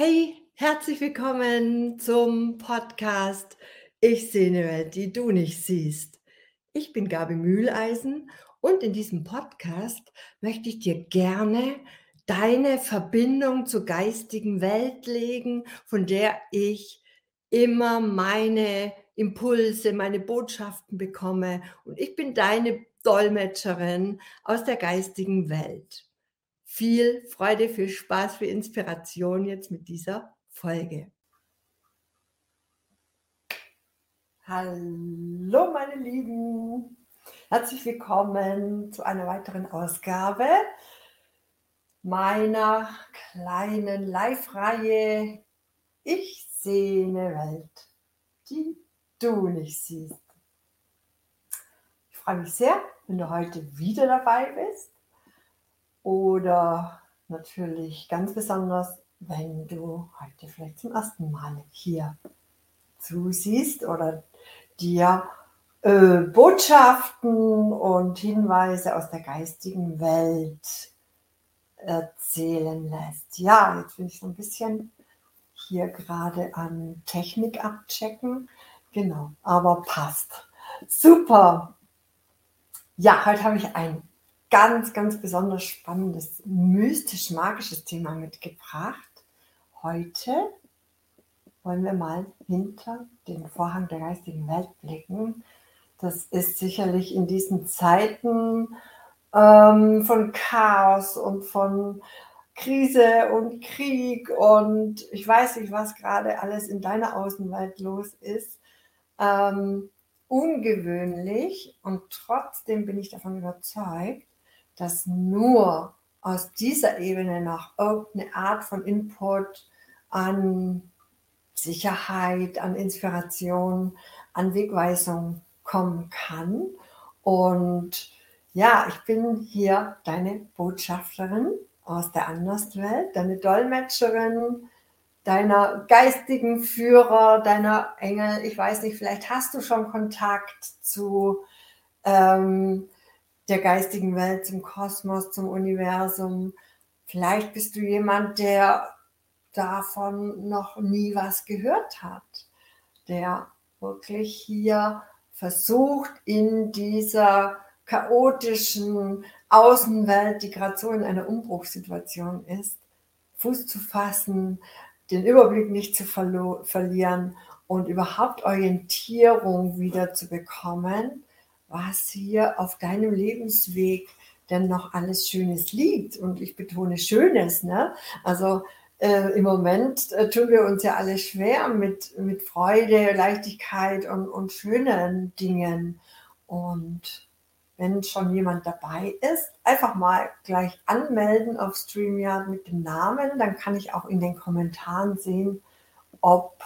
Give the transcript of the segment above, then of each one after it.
Hey, herzlich willkommen zum Podcast Ich sehe eine Welt, die du nicht siehst. Ich bin Gabi Mühleisen und in diesem Podcast möchte ich dir gerne deine Verbindung zur geistigen Welt legen, von der ich immer meine Impulse, meine Botschaften bekomme. Und ich bin deine Dolmetscherin aus der geistigen Welt viel Freude, viel Spaß, viel Inspiration jetzt mit dieser Folge. Hallo meine Lieben, herzlich willkommen zu einer weiteren Ausgabe meiner kleinen Live-Reihe Ich sehe eine Welt, die du nicht siehst. Ich freue mich sehr, wenn du heute wieder dabei bist oder natürlich ganz besonders, wenn du heute vielleicht zum ersten Mal hier zusiehst oder dir äh, Botschaften und Hinweise aus der geistigen Welt erzählen lässt. Ja, jetzt bin ich so ein bisschen hier gerade an Technik abchecken. Genau, aber passt. Super. Ja, heute habe ich ein ganz, ganz besonders spannendes, mystisch-magisches Thema mitgebracht. Heute wollen wir mal hinter den Vorhang der geistigen Welt blicken. Das ist sicherlich in diesen Zeiten ähm, von Chaos und von Krise und Krieg und ich weiß nicht, was gerade alles in deiner Außenwelt los ist, ähm, ungewöhnlich und trotzdem bin ich davon überzeugt, dass nur aus dieser Ebene nach irgendeine Art von Input an Sicherheit, an Inspiration, an Wegweisung kommen kann. Und ja, ich bin hier deine Botschafterin aus der Anderswelt, deine Dolmetscherin, deiner geistigen Führer, deiner Engel. Ich weiß nicht, vielleicht hast du schon Kontakt zu ähm, der geistigen Welt, zum Kosmos, zum Universum. Vielleicht bist du jemand, der davon noch nie was gehört hat, der wirklich hier versucht, in dieser chaotischen Außenwelt, die gerade so in einer Umbruchssituation ist, Fuß zu fassen, den Überblick nicht zu verlieren und überhaupt Orientierung wieder zu bekommen was hier auf deinem Lebensweg denn noch alles Schönes liegt. Und ich betone Schönes. Ne? Also äh, im Moment äh, tun wir uns ja alle schwer mit, mit Freude, Leichtigkeit und, und schönen Dingen. Und wenn schon jemand dabei ist, einfach mal gleich anmelden auf StreamYard mit dem Namen. Dann kann ich auch in den Kommentaren sehen, ob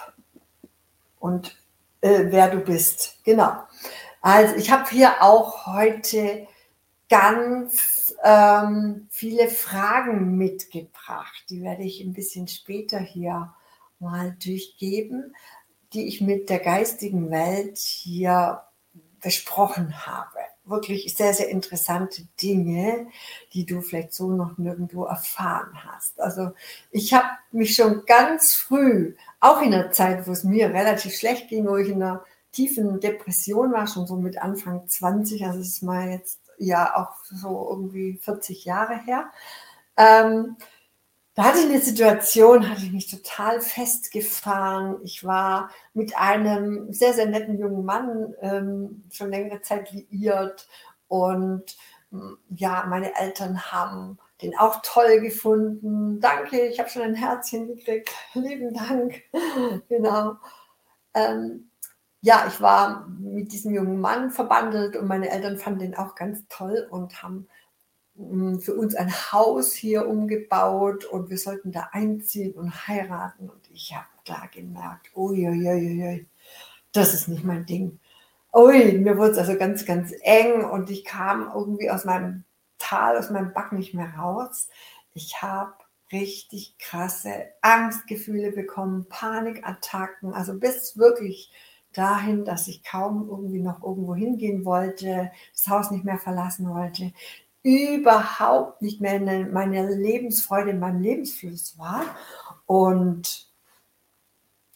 und äh, wer du bist. Genau. Also ich habe hier auch heute ganz ähm, viele Fragen mitgebracht. Die werde ich ein bisschen später hier mal durchgeben, die ich mit der geistigen Welt hier besprochen habe. Wirklich sehr, sehr interessante Dinge, die du vielleicht so noch nirgendwo erfahren hast. Also ich habe mich schon ganz früh, auch in der Zeit, wo es mir relativ schlecht ging, wo ich in einer tiefen Depression war, schon so mit Anfang 20, also es ist mal jetzt ja auch so irgendwie 40 Jahre her. Ähm, da hatte ich eine Situation, hatte ich mich total festgefahren. Ich war mit einem sehr, sehr netten jungen Mann ähm, schon längere Zeit liiert und hm, ja, meine Eltern haben den auch toll gefunden. Danke, ich habe schon ein Herzchen gekriegt. Lieben Dank. genau. Ähm, ja, ich war mit diesem jungen Mann verbandelt und meine Eltern fanden den auch ganz toll und haben hm, für uns ein Haus hier umgebaut und wir sollten da einziehen und heiraten. Und ich habe da gemerkt, uiuiuiui, das ist nicht mein Ding. Ui, mir wurde es also ganz, ganz eng und ich kam irgendwie aus meinem Tal, aus meinem Back nicht mehr raus. Ich habe richtig krasse Angstgefühle bekommen, Panikattacken, also bis wirklich dahin, dass ich kaum irgendwie noch irgendwo hingehen wollte, das Haus nicht mehr verlassen wollte, überhaupt nicht mehr in meine Lebensfreude in meinem Lebensfluss war. und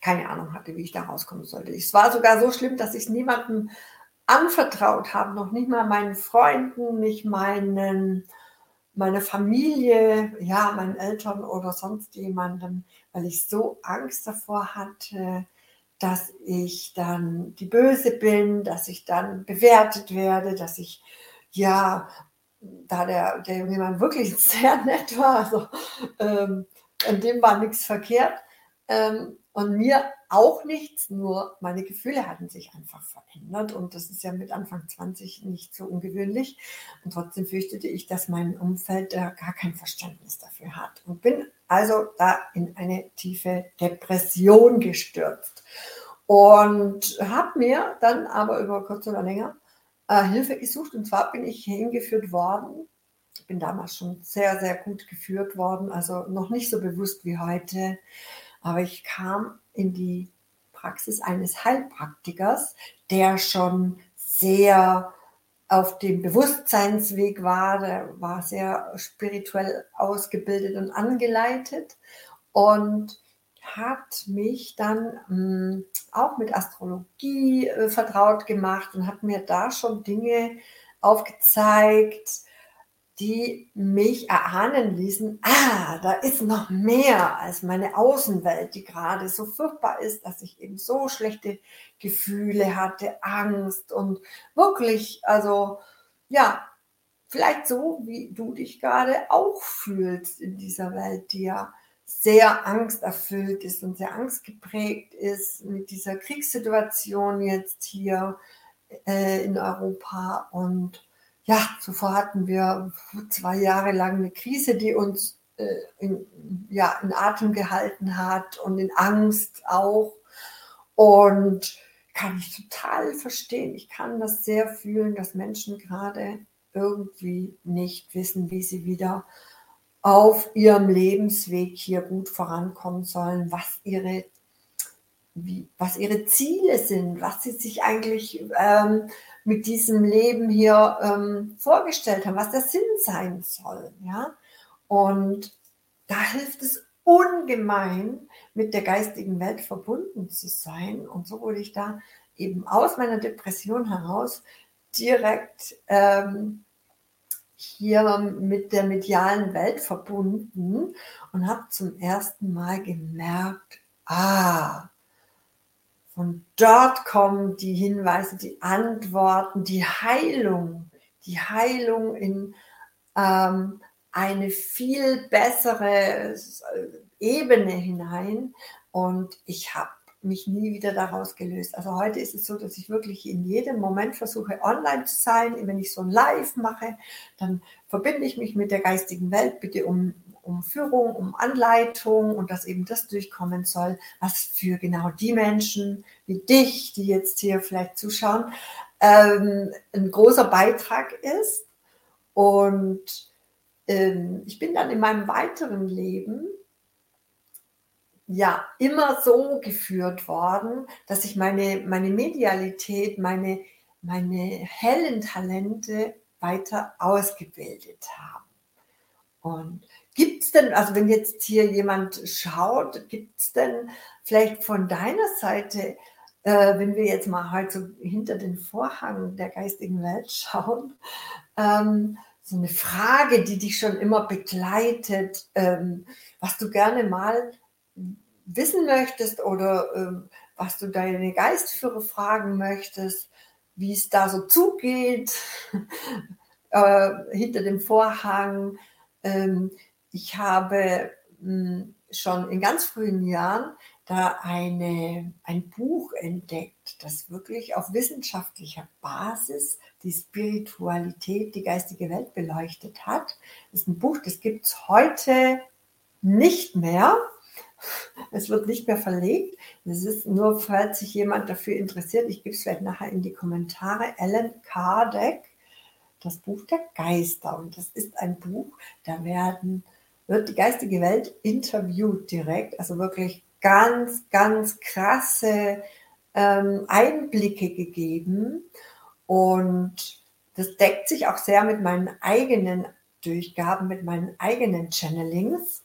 keine Ahnung hatte, wie ich da rauskommen sollte. Es war sogar so schlimm, dass ich es niemandem anvertraut habe, noch nicht mal meinen Freunden, nicht meinen, meiner Familie, ja, meinen Eltern oder sonst jemandem, weil ich so Angst davor hatte, dass ich dann die Böse bin, dass ich dann bewertet werde, dass ich ja, da der, der junge Mann wirklich sehr nett war, also ähm, an dem war nichts verkehrt. Ähm, und mir auch nichts, nur meine Gefühle hatten sich einfach verändert und das ist ja mit Anfang 20 nicht so ungewöhnlich. Und trotzdem fürchtete ich, dass mein Umfeld da gar kein Verständnis dafür hat und bin also da in eine tiefe Depression gestürzt und habe mir dann aber über kurz oder länger äh, Hilfe gesucht. Und zwar bin ich hingeführt worden. Ich bin damals schon sehr, sehr gut geführt worden, also noch nicht so bewusst wie heute. Aber ich kam in die Praxis eines Heilpraktikers, der schon sehr auf dem Bewusstseinsweg war, der war sehr spirituell ausgebildet und angeleitet. Und hat mich dann mh, hm, auch mit Astrologie äh, vertraut gemacht und hat mir da schon Dinge aufgezeigt, die mich erahnen ließen, ah, da ist noch mehr als meine Außenwelt, die gerade so furchtbar ist, dass ich eben so schlechte Gefühle hatte, Angst und wirklich, also ja, vielleicht so, wie du dich gerade auch fühlst in dieser Welt, die ja sehr angsterfüllt ist und sehr angstgeprägt ist mit dieser Kriegssituation jetzt hier äh, in Europa. Und ja, zuvor hatten wir zwei Jahre lang eine Krise, die uns äh, in, ja, in Atem gehalten hat und in Angst auch. Und kann ich total verstehen. Ich kann das sehr fühlen, dass Menschen gerade irgendwie nicht wissen, wie sie wieder auf ihrem Lebensweg hier gut vorankommen sollen, was ihre, wie, was ihre Ziele sind, was sie sich eigentlich ähm, mit diesem Leben hier ähm, vorgestellt haben, was der Sinn sein soll. Ja? Und da hilft es ungemein, mit der geistigen Welt verbunden zu sein. Und so wurde ich da eben aus meiner Depression heraus direkt ähm, hier mit der medialen Welt verbunden und habe zum ersten Mal gemerkt, ah, von dort kommen die Hinweise, die Antworten, die Heilung, die Heilung in ähm, eine viel bessere äh, Ebene hinein. Und ich habe mich nie wieder daraus gelöst. Also heute ist es so, dass ich wirklich in jedem Moment versuche, online zu sein. Wenn ich so ein Live mache, dann verbinde ich mich mit der geistigen Welt, bitte um, um Führung, um Anleitung und dass eben das durchkommen soll, was für genau die Menschen wie dich, die jetzt hier vielleicht zuschauen, ähm, ein großer Beitrag ist. Und ähm, ich bin dann in meinem weiteren Leben ja immer so geführt worden, dass ich meine, meine Medialität, meine, meine hellen Talente weiter ausgebildet habe. Und gibt es denn, also wenn jetzt hier jemand schaut, gibt es denn vielleicht von deiner Seite, äh, wenn wir jetzt mal halt so hinter den Vorhang der geistigen Welt schauen, ähm, so eine Frage, die dich schon immer begleitet, ähm, was du gerne mal wissen möchtest oder ähm, was du deine Geistführer fragen möchtest, wie es da so zugeht äh, hinter dem Vorhang. Ähm, ich habe mh, hm, schon in ganz frühen Jahren da eine, ein Buch entdeckt, das wirklich auf wissenschaftlicher Basis die Spiritualität, die geistige Welt beleuchtet hat. Das ist ein Buch, das gibt es heute nicht mehr. Es wird nicht mehr verlegt. Es ist nur, falls sich jemand dafür interessiert, ich gebe es vielleicht nachher in die Kommentare, Ellen Kardec, das Buch der Geister. Und das ist ein Buch, da werden, wird die geistige Welt interviewt direkt, also wirklich ganz, ganz krasse ähm, Einblicke gegeben. Und das deckt sich auch sehr mit meinen eigenen Durchgaben, mit meinen eigenen Channelings.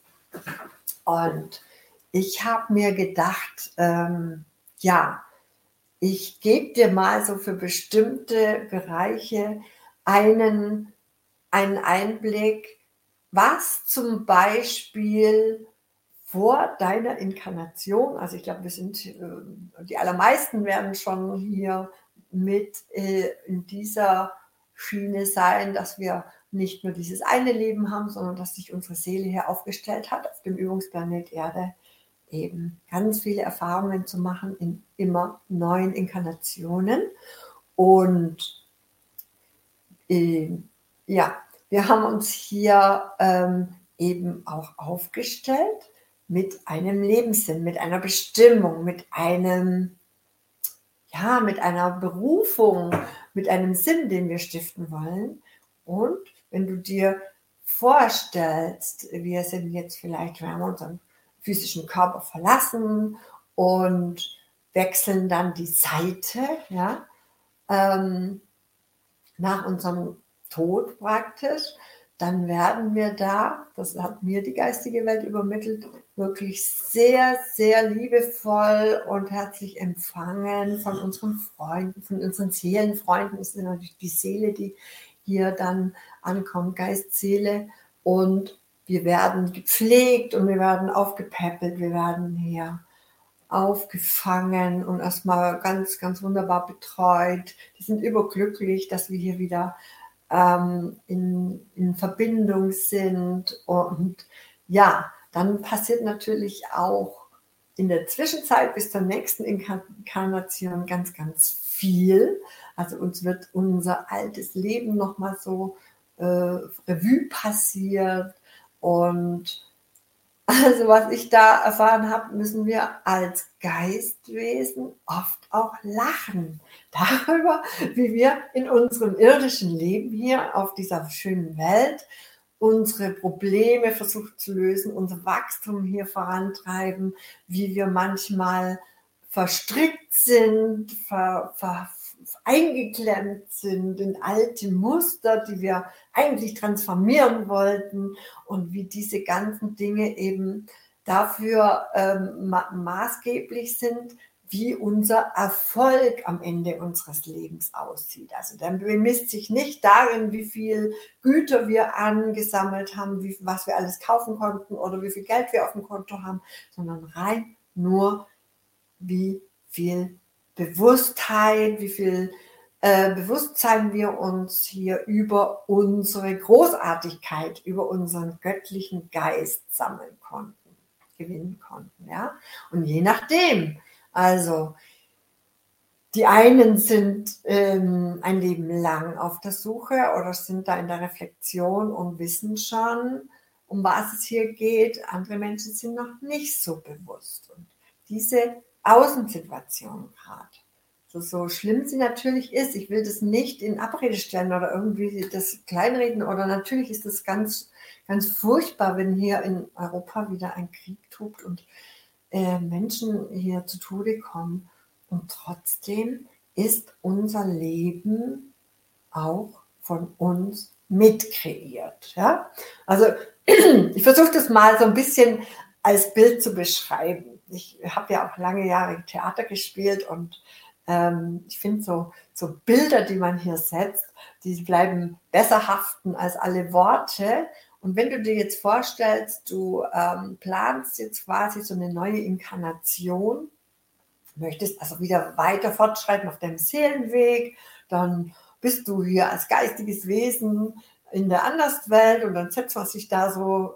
Und ich habe mir gedacht, ähm, ja, ich gebe dir mal so für bestimmte Bereiche einen, einen Einblick, was zum Beispiel vor deiner Inkarnation, also ich glaube, wir sind, äh, die allermeisten werden schon hier mit äh, in dieser Schiene sein, dass wir nicht nur dieses eine Leben haben, sondern dass sich unsere Seele hier aufgestellt hat auf dem Übungsplanet Erde eben ganz viele Erfahrungen zu machen in immer neuen Inkarnationen. Und äh, ja, wir haben uns hier ähm, eben auch aufgestellt mit einem Lebenssinn, mit einer Bestimmung, mit einem, ja, mit einer Berufung, mit einem Sinn, den wir stiften wollen. Und wenn du dir vorstellst, wir sind jetzt vielleicht, wir haben unseren physischen Körper verlassen und wechseln dann die Seite, ja, ähm, nach unserem Tod praktisch, dann werden wir da, das hat mir die geistige Welt übermittelt, wirklich sehr, sehr liebevoll und herzlich empfangen von unseren Freunden, von unseren Seelenfreunden. Es ist natürlich die Seele, die hier dann ankommt, Geist, Seele. Und wir werden gepflegt und wir werden aufgepäppelt, wir werden hier aufgefangen und erstmal ganz, ganz wunderbar betreut. Die sind überglücklich, dass wir hier wieder ähm, in, in Verbindung sind. Und ja, dann passiert natürlich auch in der Zwischenzeit bis zur nächsten Inkarnation ganz, ganz viel. Also uns wird unser altes Leben nochmal so äh, Revue passiert und also was ich da erfahren habe, müssen wir als Geistwesen oft auch lachen darüber, wie wir in unserem irdischen Leben hier auf dieser schönen Welt unsere Probleme versuchen zu lösen, unser Wachstum hier vorantreiben, wie wir manchmal verstrickt sind, ver, ver, eingeklemmt sind in alte Muster, die wir eigentlich transformieren wollten und wie diese ganzen Dinge eben dafür ähm, ma maßgeblich sind, wie unser Erfolg am Ende unseres Lebens aussieht. Also der bemisst sich nicht darin, wie viel Güter wir angesammelt haben, wie, was wir alles kaufen konnten oder wie viel Geld wir auf dem Konto haben, sondern rein nur, wie viel Bewusstheit, wie viel äh, Bewusstsein wir uns hier über unsere Großartigkeit, über unseren göttlichen Geist sammeln konnten, gewinnen konnten. Ja? Und je nachdem, also die einen sind ähm, ein Leben lang auf der Suche oder sind da in der Reflexion und wissen schon, um was es hier geht. Andere Menschen sind noch nicht so bewusst. Und diese Außensituation gerade. So, so schlimm sie natürlich ist, ich will das nicht in Abrede stellen oder irgendwie das kleinreden oder natürlich ist das ganz, ganz furchtbar, wenn hier in Europa wieder ein Krieg tobt und äh, Menschen hier zu Tode kommen. Und trotzdem ist unser Leben auch von uns mitkreiert. Ja? Also ich versuche das mal so ein bisschen als Bild zu beschreiben ich habe ja auch lange Jahre Theater gespielt und ähm, ich finde so, so Bilder, die man hier setzt, die bleiben besser haften als alle Worte. Und wenn du dir jetzt vorstellst, du ähm, planst jetzt quasi so eine neue Inkarnation, möchtest also wieder weiter fortschreiten auf deinem Seelenweg, dann bist du hier als geistiges Wesen in der Anderswelt und dann setzt man sich da so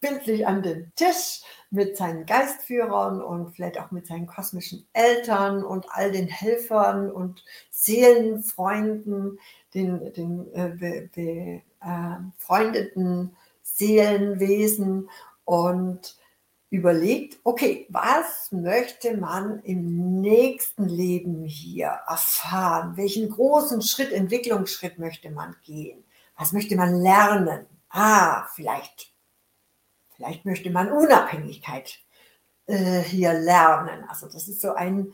bildlich an den Tisch mit seinen Geistführern und vielleicht auch mit seinen kosmischen Eltern und all den Helfern und Seelenfreunden, den, den äh, befreundeten äh, Seelenwesen und überlegt, okay, was möchte man im nächsten Leben hier erfahren? Welchen großen Schritt, Entwicklungsschritt möchte man gehen? Was möchte man lernen? Ah, vielleicht Vielleicht möchte man Unabhängigkeit äh, hier lernen. Also das ist so ein,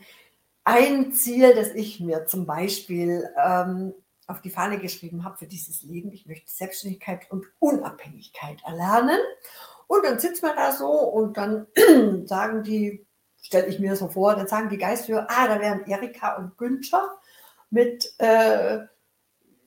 ein Ziel, das ich mir zum Beispiel ähm, auf die Fahne geschrieben habe für dieses Leben. Ich möchte Selbstständigkeit und Unabhängigkeit erlernen. Und dann sitzt man da so und dann sagen die, stelle ich mir so vor, dann sagen die Geistführer, ah, da wären Erika und Günther mit äh,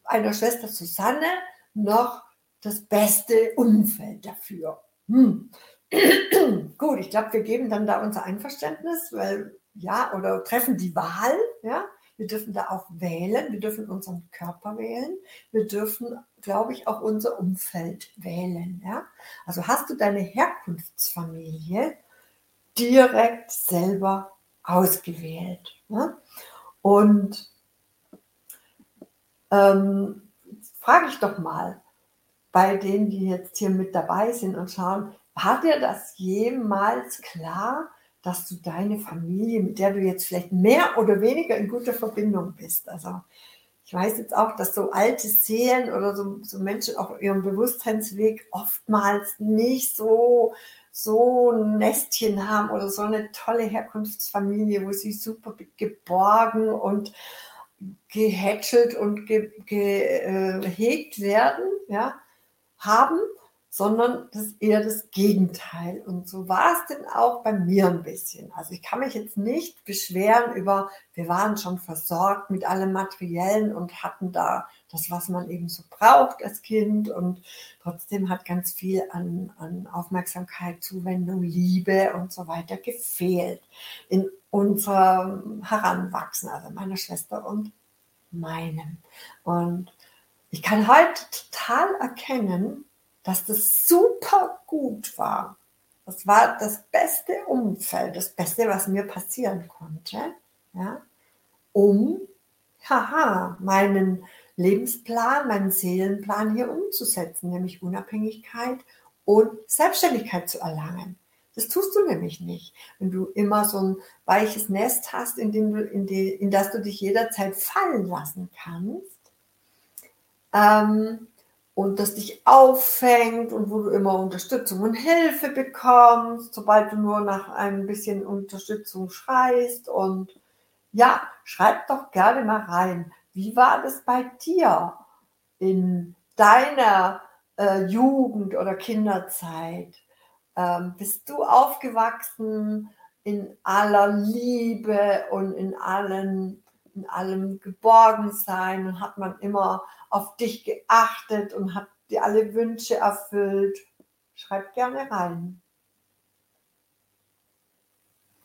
einer Schwester Susanne noch das beste Umfeld dafür. Hm. Gut, ich glaube, wir geben dann da unser Einverständnis, weil ja, oder treffen die Wahl, ja. Wir dürfen da auch wählen, wir dürfen unseren Körper wählen, wir dürfen, glaube ich, auch unser Umfeld wählen, ja. Also hast du deine Herkunftsfamilie direkt selber ausgewählt. Ja? Und ähm, frage ich doch mal bei denen, die jetzt hier mit dabei sind und schauen, war dir das jemals klar, dass du deine Familie, mit der du jetzt vielleicht mehr oder weniger in guter Verbindung bist? Also ich weiß jetzt auch, dass so alte Seelen oder so, so Menschen auf ihrem Bewusstseinsweg oftmals nicht so so ein Nestchen haben oder so eine tolle Herkunftsfamilie, wo sie super geborgen und gehätschelt und ge, gehegt werden, ja, haben, sondern das ist eher das Gegenteil. Und so war es denn auch bei mir ein bisschen. Also ich kann mich jetzt nicht beschweren über, wir waren schon versorgt mit allem Materiellen und hatten da das, was man eben so braucht als Kind. Und trotzdem hat ganz viel an, an Aufmerksamkeit, Zuwendung, Liebe und so weiter gefehlt in unserem Heranwachsen, also meiner Schwester und meinem. Und ich kann heute total erkennen, dass das super gut war. Das war das beste Umfeld, das Beste, was mir passieren konnte, ja, um, haha, meinen Lebensplan, meinen Seelenplan hier umzusetzen, nämlich Unabhängigkeit und Selbstständigkeit zu erlangen. Das tust du nämlich nicht. Wenn du immer so ein weiches Nest hast, in, dem du, in, die, in das du dich jederzeit fallen lassen kannst, ähm, und das dich auffängt und wo du immer Unterstützung und Hilfe bekommst, sobald du nur nach ein bisschen Unterstützung schreist. Und ja, schreib doch gerne mal rein, wie war das bei dir in deiner äh, Jugend oder Kinderzeit? Ähm, bist du aufgewachsen in aller Liebe und in allen in allem geborgen sein und hat man immer auf dich geachtet und hat dir alle Wünsche erfüllt. Schreib gerne rein.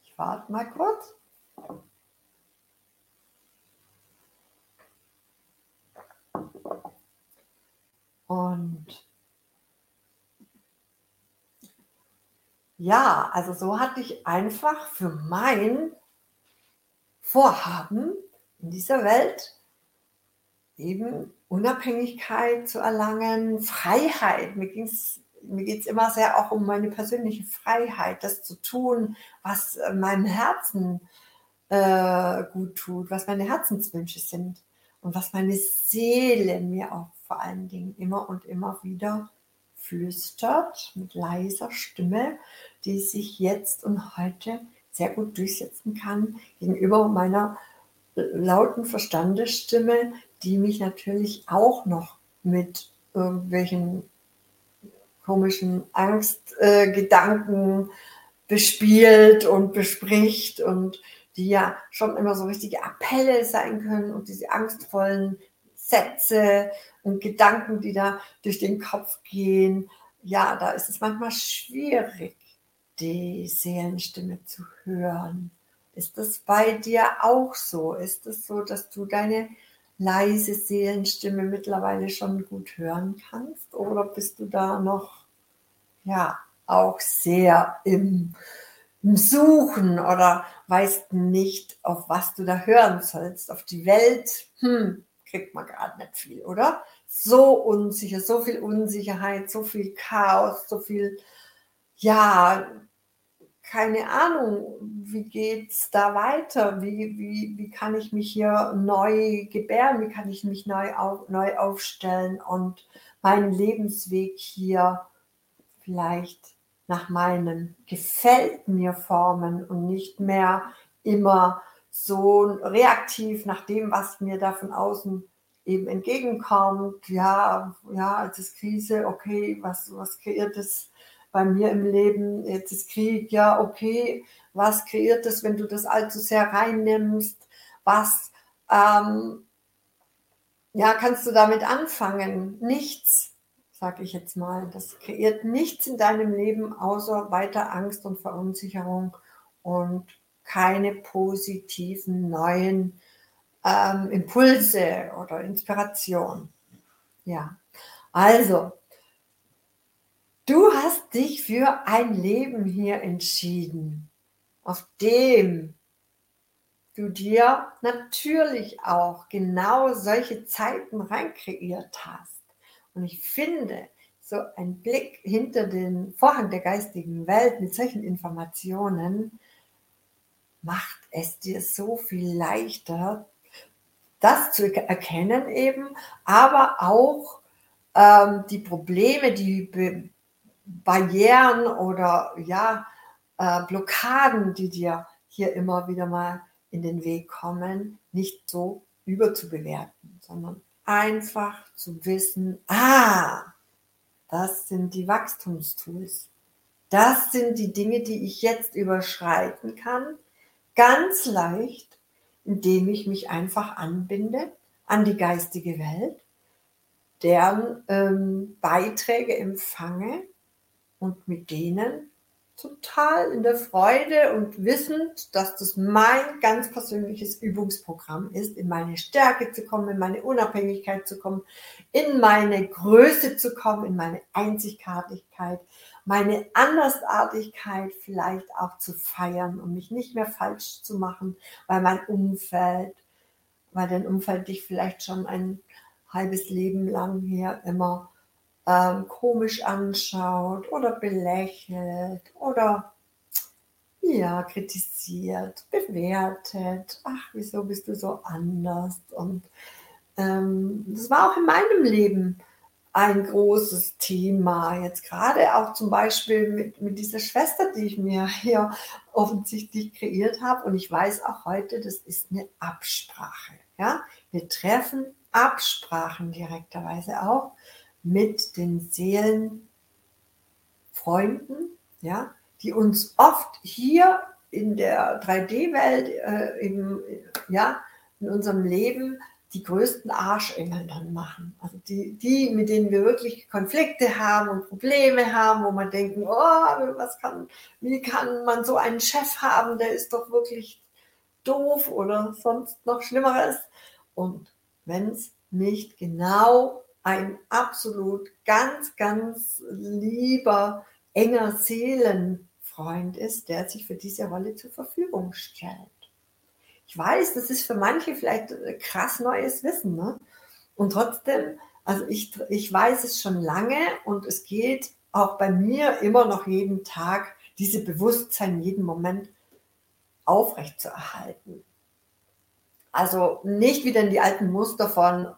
Ich warte mal kurz. Und ja, also so hatte ich einfach für mein Vorhaben in dieser Welt eben Unabhängigkeit zu erlangen, Freiheit. Mir, mir geht es immer sehr auch um meine persönliche Freiheit, das zu tun, was äh, meinem Herzen äh, gut tut, was meine Herzenswünsche sind und was meine Seele mir auch vor allen Dingen immer und immer wieder flüstert mit leiser Stimme, die sich jetzt und heute sehr gut durchsetzen kann gegenüber meiner lauten Verstandesstimme, die mich natürlich auch noch mit irgendwelchen komischen Angstgedanken äh, bespielt und bespricht und die ja schon immer so richtige Appelle sein können und diese angstvollen Sätze und Gedanken, die da durch den Kopf gehen. Ja, da ist es manchmal schwierig, die Seelenstimme zu hören. Ist das bei dir auch so? Ist es das so, dass du deine leise Seelenstimme mittlerweile schon gut hören kannst? Oder bist du da noch, ja, auch sehr im, im Suchen oder weißt nicht, auf was du da hören sollst? Auf die Welt, hm, kriegt man gerade nicht viel, oder? So unsicher, so viel Unsicherheit, so viel Chaos, so viel, ja, keine Ahnung, wie geht es da weiter? Wie, wie, wie kann ich mich hier neu gebären? Wie kann ich mich neu, auf, neu aufstellen und meinen Lebensweg hier vielleicht nach meinem Gefällt mir formen und nicht mehr immer so reaktiv nach dem, was mir da von außen eben entgegenkommt. Ja, ja, es ist Krise, okay, was, was kreiert es? Bei mir im Leben, jetzt ist Krieg, ja, okay, was kreiert es, wenn du das allzu sehr reinnimmst? Was ähm, ja, kannst du damit anfangen? Nichts, sage ich jetzt mal. Das kreiert nichts in deinem Leben außer weiter Angst und Verunsicherung und keine positiven neuen ähm, Impulse oder Inspiration. Ja, also, du hast dich für ein Leben hier entschieden, auf dem du dir natürlich auch genau solche Zeiten reinkreiert hast. Und ich finde, so ein Blick hinter den Vorhang der geistigen Welt mit solchen Informationen macht es dir so viel leichter, das zu erkennen eben, aber auch ähm, die Probleme, die Barrieren oder ja, äh, Blockaden, die dir hier immer wieder mal in den Weg kommen, nicht so überzubewerten, sondern einfach zu wissen, ah, das sind die Wachstumstools. Das sind die Dinge, die ich jetzt überschreiten kann, ganz leicht, indem ich mich einfach anbinde an die geistige Welt, deren ähm, Beiträge empfange und mit denen total in der Freude und wissend, dass das mein ganz persönliches Übungsprogramm ist, in meine Stärke zu kommen, in meine Unabhängigkeit zu kommen, in meine Größe zu kommen, in meine Einzigartigkeit, meine Andersartigkeit vielleicht auch zu feiern und mich nicht mehr falsch zu machen, weil mein Umfeld, weil dein Umfeld dich vielleicht schon ein halbes Leben lang hier immer ähm, komisch anschaut oder belächelt oder ja, kritisiert, bewertet. Ach, wieso bist du so anders? Und ähm, das war auch in meinem Leben ein großes Thema. Jetzt gerade auch zum Beispiel mit, mit dieser Schwester, die ich mir hier offensichtlich kreiert habe. Und ich weiß auch heute, das ist eine Absprache. Ja, wir treffen Absprachen direkterweise auch mit den Seelenfreunden, ja, die uns oft hier in der 3D-Welt, äh, ja, in unserem Leben die größten Arschengel dann machen. Also die, die, mit denen wir wirklich Konflikte haben und Probleme haben, wo man denken, oh, was kann, wie kann man so einen Chef haben, der ist doch wirklich doof oder sonst noch Schlimmeres. Und wenn es nicht genau ein absolut ganz, ganz lieber, enger Seelenfreund ist, der sich für diese Rolle zur Verfügung stellt. Ich weiß, das ist für manche vielleicht krass neues Wissen. Ne? Und trotzdem, also ich, ich weiß es schon lange und es geht auch bei mir immer noch jeden Tag, diese Bewusstsein jeden Moment aufrecht zu erhalten. Also nicht wieder in die alten Muster von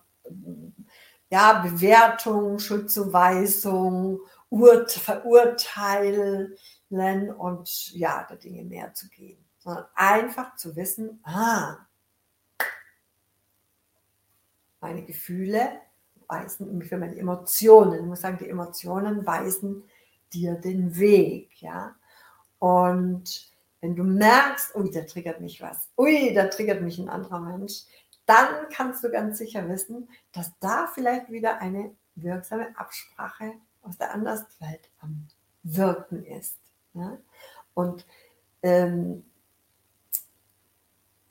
ja, Bewertung, Schuldzuweisung, Urt verurteilen und ja, der Dinge mehr zu gehen, sondern einfach zu wissen, ah, meine Gefühle weisen, für meine Emotionen, ich muss sagen, die Emotionen weisen dir den Weg, ja. Und wenn du merkst, ui, da triggert mich was, ui, da triggert mich ein anderer Mensch, dann kannst du ganz sicher wissen, dass da vielleicht wieder eine wirksame Absprache aus der Anderswelt am Wirken ist. Ja? Und ähm,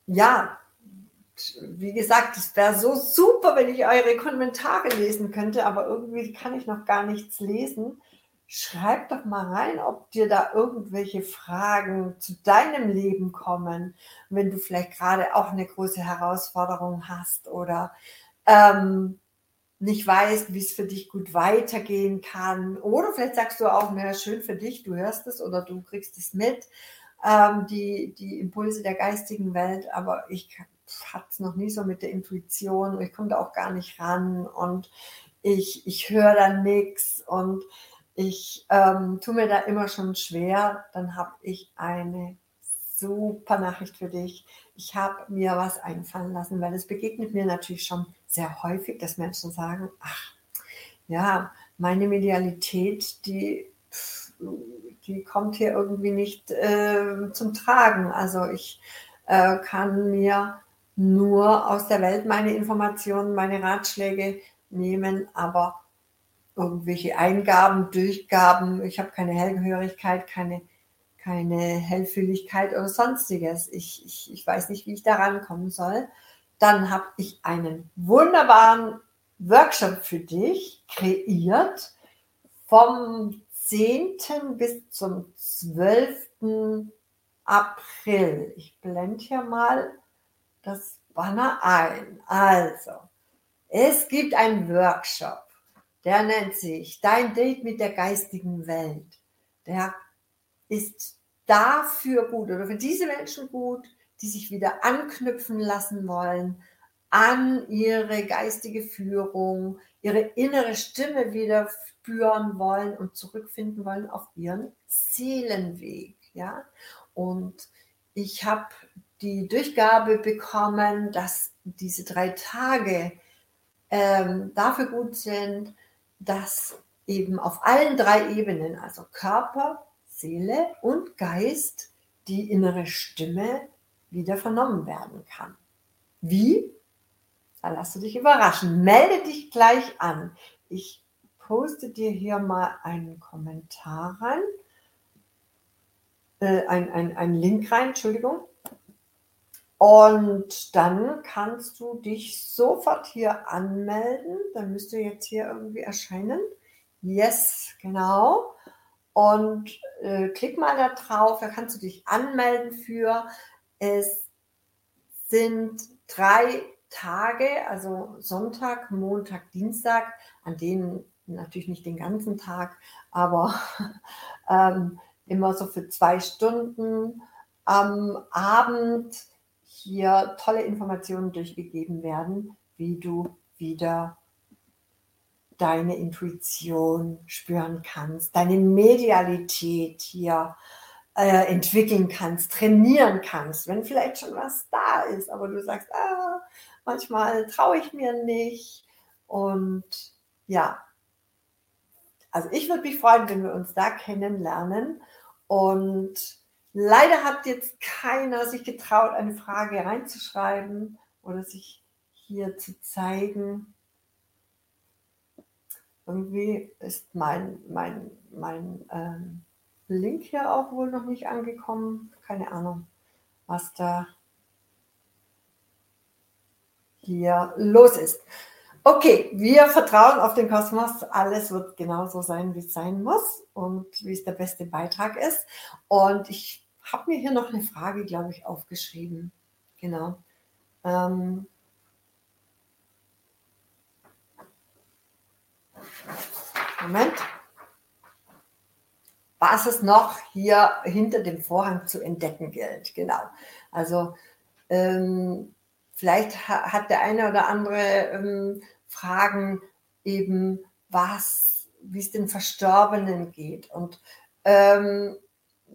ja, wie gesagt, es wäre so super, wenn ich eure Kommentare lesen könnte, aber irgendwie kann ich noch gar nichts lesen schreib doch mal rein, ob dir da irgendwelche Fragen zu deinem Leben kommen, wenn du vielleicht gerade auch eine große Herausforderung hast oder ähm, nicht weißt, wie es für dich gut weitergehen kann. Oder vielleicht sagst du auch, naja, schön für dich, du hörst es oder du kriegst es mit, ähm, die, die Impulse der geistigen Welt, aber ich hatte es noch nie so mit der Intuition und ich komme da auch gar nicht ran und ich, ich höre da nichts und ich ähm, tue mir da immer schon schwer, dann habe ich eine super Nachricht für dich. Ich habe mir was einfallen lassen, weil es begegnet mir natürlich schon sehr häufig, dass Menschen sagen, ach, ja, meine Medialität, die die kommt hier irgendwie nicht äh, zum Tragen. Also ich äh, kann mir nur aus der Welt meine Informationen, meine Ratschläge nehmen, aber irgendwelche Eingaben, Durchgaben, ich habe keine Hellgehörigkeit, keine, keine Hellfühligkeit oder sonstiges. Ich, ich, ich weiß nicht, wie ich da rankommen soll. Dann habe ich einen wunderbaren Workshop für dich kreiert vom 10. bis zum 12. April. Ich blende hier mal das Banner ein. Also, es gibt einen Workshop, der nennt sich Dein Date mit der geistigen Welt. Der ist dafür gut oder für diese Menschen gut, die sich wieder anknüpfen lassen wollen an ihre geistige Führung, ihre innere Stimme wieder spüren wollen und zurückfinden wollen auf ihren Seelenweg. Ja? Und ich habe die Durchgabe bekommen, dass diese drei Tage ähm, dafür gut sind, dass eben auf allen drei Ebenen, also Körper, Seele und Geist, die innere Stimme wieder vernommen werden kann. Wie? Da lass du dich überraschen. Melde dich gleich an. Ich poste dir hier mal einen Kommentar rein. Äh, ein, ein, ein Link rein, Entschuldigung. Und dann kannst du dich sofort hier anmelden. Dann müsste jetzt hier irgendwie erscheinen. Yes, genau. Und äh, klick mal da drauf, da kannst du dich anmelden für. Es sind drei Tage, also Sonntag, Montag, Dienstag, an denen natürlich nicht den ganzen Tag, aber ähm, immer so für zwei Stunden am Abend hier tolle Informationen durchgegeben werden, wie du wieder deine Intuition spüren kannst, deine Medialität hier äh, entwickeln kannst, trainieren kannst, wenn vielleicht schon was da ist, aber du sagst, ah, manchmal traue ich mir nicht. Und ja, also ich würde mich freuen, wenn wir uns da kennenlernen. Und leider hat jetzt keiner sich getraut, eine Frage reinzuschreiben oder sich hier zu zeigen. Irgendwie ist mein, mein, mein ähm, Link hier auch wohl noch nicht angekommen. Keine Ahnung, was da hier los ist. Okay, wir vertrauen auf den Kosmos. Alles wird genauso sein, wie es sein muss und wie es der beste Beitrag ist. Und ich habe mir hier noch eine Frage, glaube ich, aufgeschrieben. Genau. Ähm Moment. Was es noch hier hinter dem Vorhang zu entdecken gilt. Genau. Also ähm, Vielleicht hat der eine oder andere ähm, Fragen eben, was, wie es den Verstorbenen geht und ähm,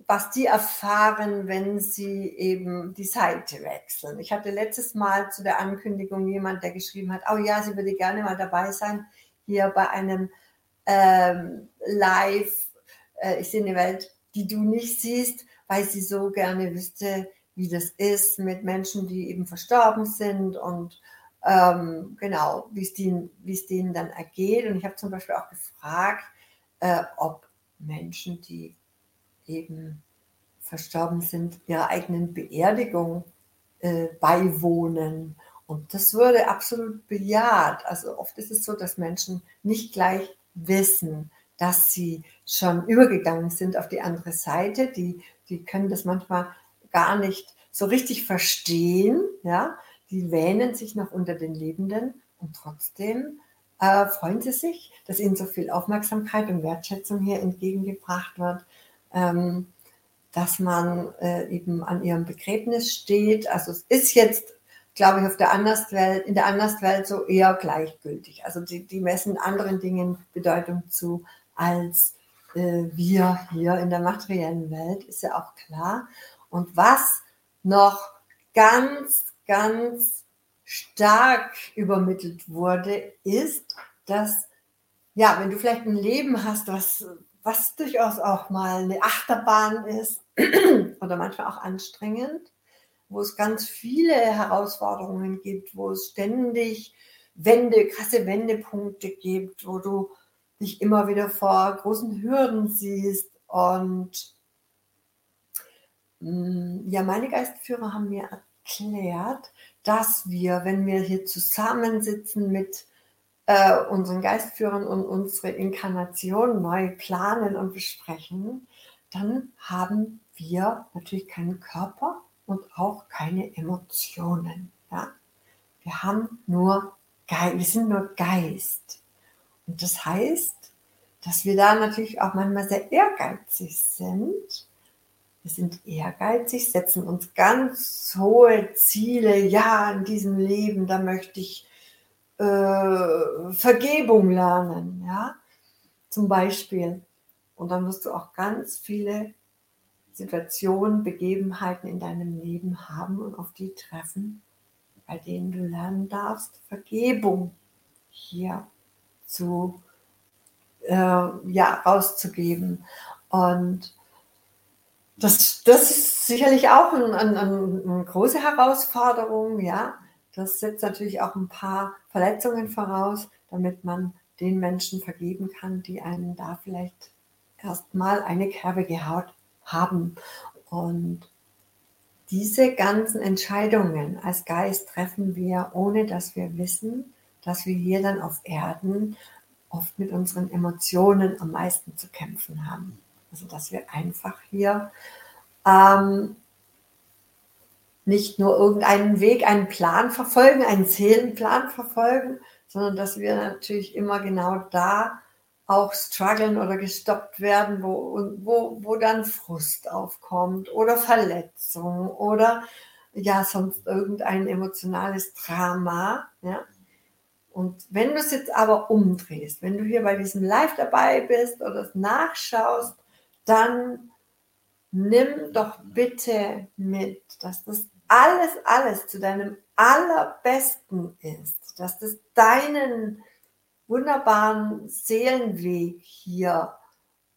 was die erfahren, wenn sie eben die Seite wechseln. Ich hatte letztes Mal zu der Ankündigung jemand, der geschrieben hat, oh ja, sie würde gerne mal dabei sein, hier bei einem ähm, Live, äh, ich sehe eine Welt, die du nicht siehst, weil sie so gerne wüsste, wie das ist mit Menschen, die eben verstorben sind und ähm, genau, wie es denen, denen dann ergeht. Und ich habe zum Beispiel auch gefragt, äh, ob Menschen, die eben verstorben sind, ihrer eigenen Beerdigung äh, beiwohnen. Und das wurde absolut bejaht. Also oft ist es so, dass Menschen nicht gleich wissen, dass sie schon übergegangen sind auf die andere Seite. Die, die können das manchmal gar nicht so richtig verstehen, ja, die wähnen sich noch unter den Lebenden und trotzdem äh, freuen sie sich, dass ihnen so viel Aufmerksamkeit und Wertschätzung hier entgegengebracht wird, ähm, dass man äh, eben an ihrem Begräbnis steht. Also es ist jetzt, glaube ich, auf der Anderswelt, in der Anderswelt so eher gleichgültig. Also die, die messen anderen Dingen Bedeutung zu als äh, wir hier in der materiellen Welt, ist ja auch klar. Und was noch ganz, ganz stark übermittelt wurde, ist, dass, ja, wenn du vielleicht ein Leben hast, was, was durchaus auch mal eine Achterbahn ist oder manchmal auch anstrengend, wo es ganz viele Herausforderungen gibt, wo es ständig Wende, krasse Wendepunkte gibt, wo du dich immer wieder vor großen Hürden siehst. Und ja, meine Geistführer haben mir erklärt, dass wir, wenn wir hier zusammensitzen mit äh, unseren Geistführern und unsere Inkarnation neu planen und besprechen, dann haben wir natürlich keinen Körper und auch keine Emotionen. Ja? Wir haben nur Geist, wir sind nur Geist. Und das heißt, dass wir da natürlich auch manchmal sehr ehrgeizig sind. Wir sind ehrgeizig, setzen uns ganz hohe Ziele. Ja, in diesem Leben, da möchte ich äh, Vergebung lernen, ja, zum Beispiel. Und dann wirst du auch ganz viele Situationen, Begebenheiten in deinem Leben haben und auf die treffen, bei denen du lernen darfst, Vergebung hier zu äh, ja, rauszugeben. Und das, das ist sicherlich auch ein, ein, ein, eine große Herausforderung, ja. Das setzt natürlich auch ein paar Verletzungen voraus, damit man den Menschen vergeben kann, die einen da vielleicht erstmal eine Kerbe gehaut haben. Und diese ganzen Entscheidungen als Geist treffen wir, ohne dass wir wissen, dass wir hier dann auf Erden oft mit unseren Emotionen am meisten zu kämpfen haben. Also dass wir einfach hier ähm, nicht nur irgendeinen Weg, einen Plan verfolgen, einen Seelenplan verfolgen, sondern dass wir natürlich immer genau da auch strugglen oder gestoppt werden, wo, wo, wo dann Frust aufkommt oder Verletzung oder ja, sonst irgendein emotionales Drama. Ja. Und wenn du es jetzt aber umdrehst, wenn du hier bei diesem Live dabei bist oder es nachschaust, dann nimm doch bitte mit, dass das alles, alles zu deinem allerbesten ist, dass das deinen wunderbaren Seelenweg hier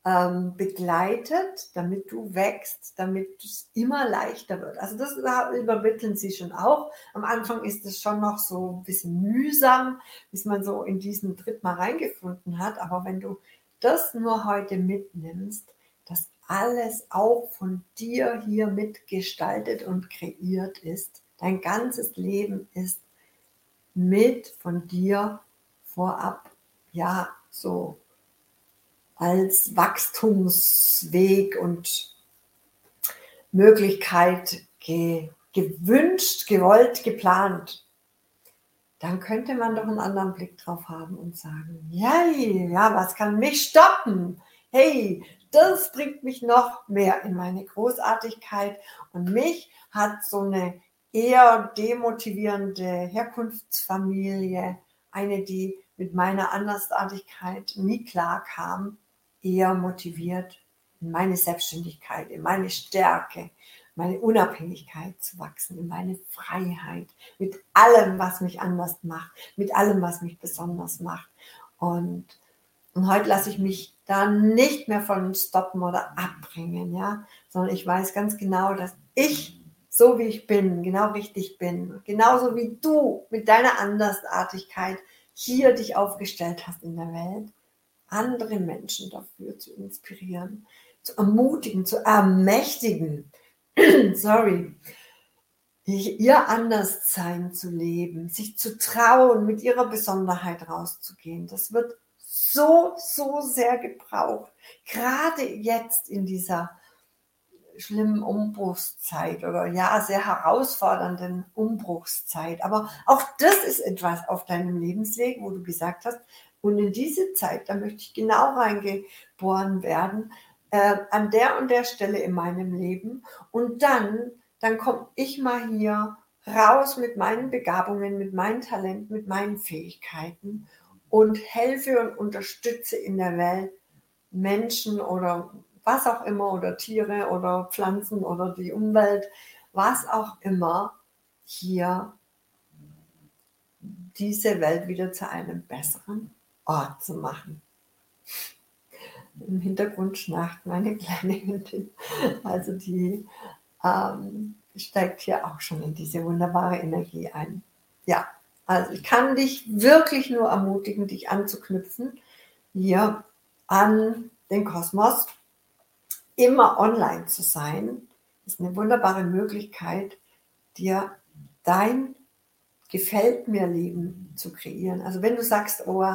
ähm, begleitet, damit du wächst, damit es immer leichter wird. Also das übermitteln sie schon auch. Am Anfang ist es schon noch so ein bisschen mühsam, bis man so in diesen Tritt mal reingefunden hat. Aber wenn du das nur heute mitnimmst, alles auch von dir hier mitgestaltet und kreiert ist, dein ganzes Leben ist mit von dir vorab ja so als Wachstumsweg und Möglichkeit ge gewünscht, gewollt, geplant, dann könnte man doch einen anderen Blick drauf haben und sagen, ja, ja, was kann mich stoppen? Hey, das bringt mich noch mehr in meine Großartigkeit und mich hat so eine eher demotivierende Herkunftsfamilie, eine, die mit meiner Andersartigkeit nie klar kam, eher motiviert, in meine Selbstständigkeit, in meine Stärke, meine Unabhängigkeit zu wachsen, in meine Freiheit, mit allem, was mich anders macht, mit allem, was mich besonders macht. Und, und heute lasse ich mich da nicht mehr von stoppen oder abbringen, ja, sondern ich weiß ganz genau, dass ich so wie ich bin, genau richtig bin, genauso wie du mit deiner Andersartigkeit hier dich aufgestellt hast in der Welt, andere Menschen dafür zu inspirieren, zu ermutigen, zu ermächtigen, sorry, ihr Anderssein zu leben, sich zu trauen, mit ihrer Besonderheit rauszugehen. Das wird so, so sehr gebraucht. Gerade jetzt in dieser schlimmen Umbruchszeit oder ja, sehr herausfordernden Umbruchszeit. Aber auch das ist etwas auf deinem Lebensweg, wo du gesagt hast, und in diese Zeit, da möchte ich genau reingeboren werden, äh, an der und der Stelle in meinem Leben. Und dann, dann komme ich mal hier raus mit meinen Begabungen, mit meinen Talenten, mit meinen Fähigkeiten und helfe und unterstütze in der Welt Menschen oder was auch immer oder Tiere oder Pflanzen oder die Umwelt, was auch immer, hier diese Welt wieder zu einem besseren Ort zu machen. im Hintergrund schnarcht meine kleine Hündin. Also die ähm, steigt hier auch schon in diese wunderbare Energie ein. Ja, also ich kann dich wirklich nur ermutigen, dich anzuknüpfen hier an den Kosmos. Immer online zu sein, ist eine wunderbare Möglichkeit, dir dein gefällt mir Leben zu kreieren. Also wenn du sagst, oh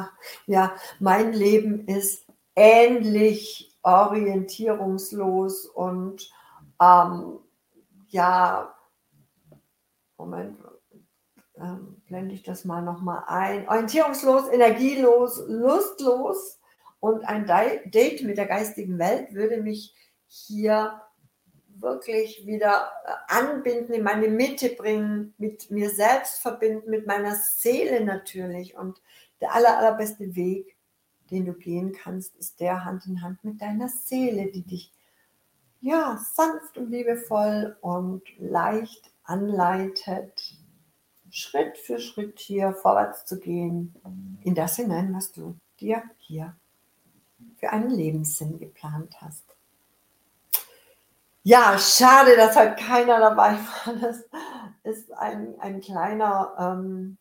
ja, mein Leben ist ähnlich orientierungslos und ähm, ja, Moment, ähm, blende ich das mal nochmal ein. Orientierungslos, energielos, lustlos und ein Date mit der geistigen Welt würde mich hier wirklich wieder äh, anbinden, in meine Mitte bringen, mit mir selbst verbinden, mit meiner Seele natürlich. Und der aller, allerbeste Weg, den du gehen kannst, ist der Hand in Hand mit deiner Seele, die dich ja sanft und liebevoll und leicht anleitet, Schritt für Schritt hier vorwärts zu gehen, in das hinein, was du dir hier für einen Lebenssinn geplant hast. Ja, schade, dass halt keiner dabei war. Das ist ein, ein kleiner ähm,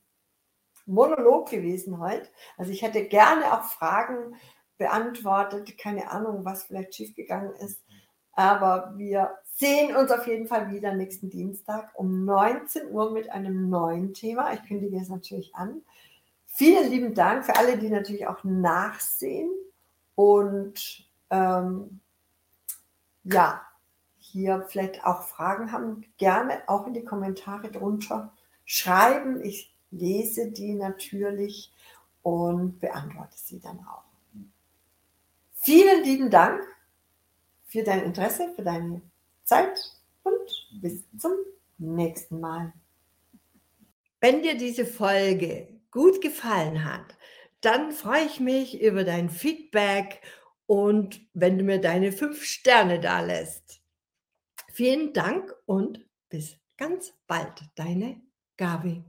Monolog gewesen heute. Also ich hätte gerne auch Fragen beantwortet. Keine Ahnung, was vielleicht schiefgegangen ist. Aber wir sehen uns auf jeden Fall wieder nächsten Dienstag um 19 Uhr mit einem neuen Thema. Ich kündige es natürlich an. Vielen lieben Dank für alle, die natürlich auch nachsehen. Und ähm, ja, hier vielleicht auch Fragen haben, gerne auch in die Kommentare drunter schreiben. Ich lese die natürlich und beantworte sie dann auch. Vielen lieben Dank für dein Interesse, für deine Zeit und bis zum nächsten Mal. Wenn dir diese Folge gut gefallen hat, dann freue ich mich über dein Feedback und wenn du mir deine fünf Sterne da lässt. Vielen Dank und bis ganz bald, deine Gabi.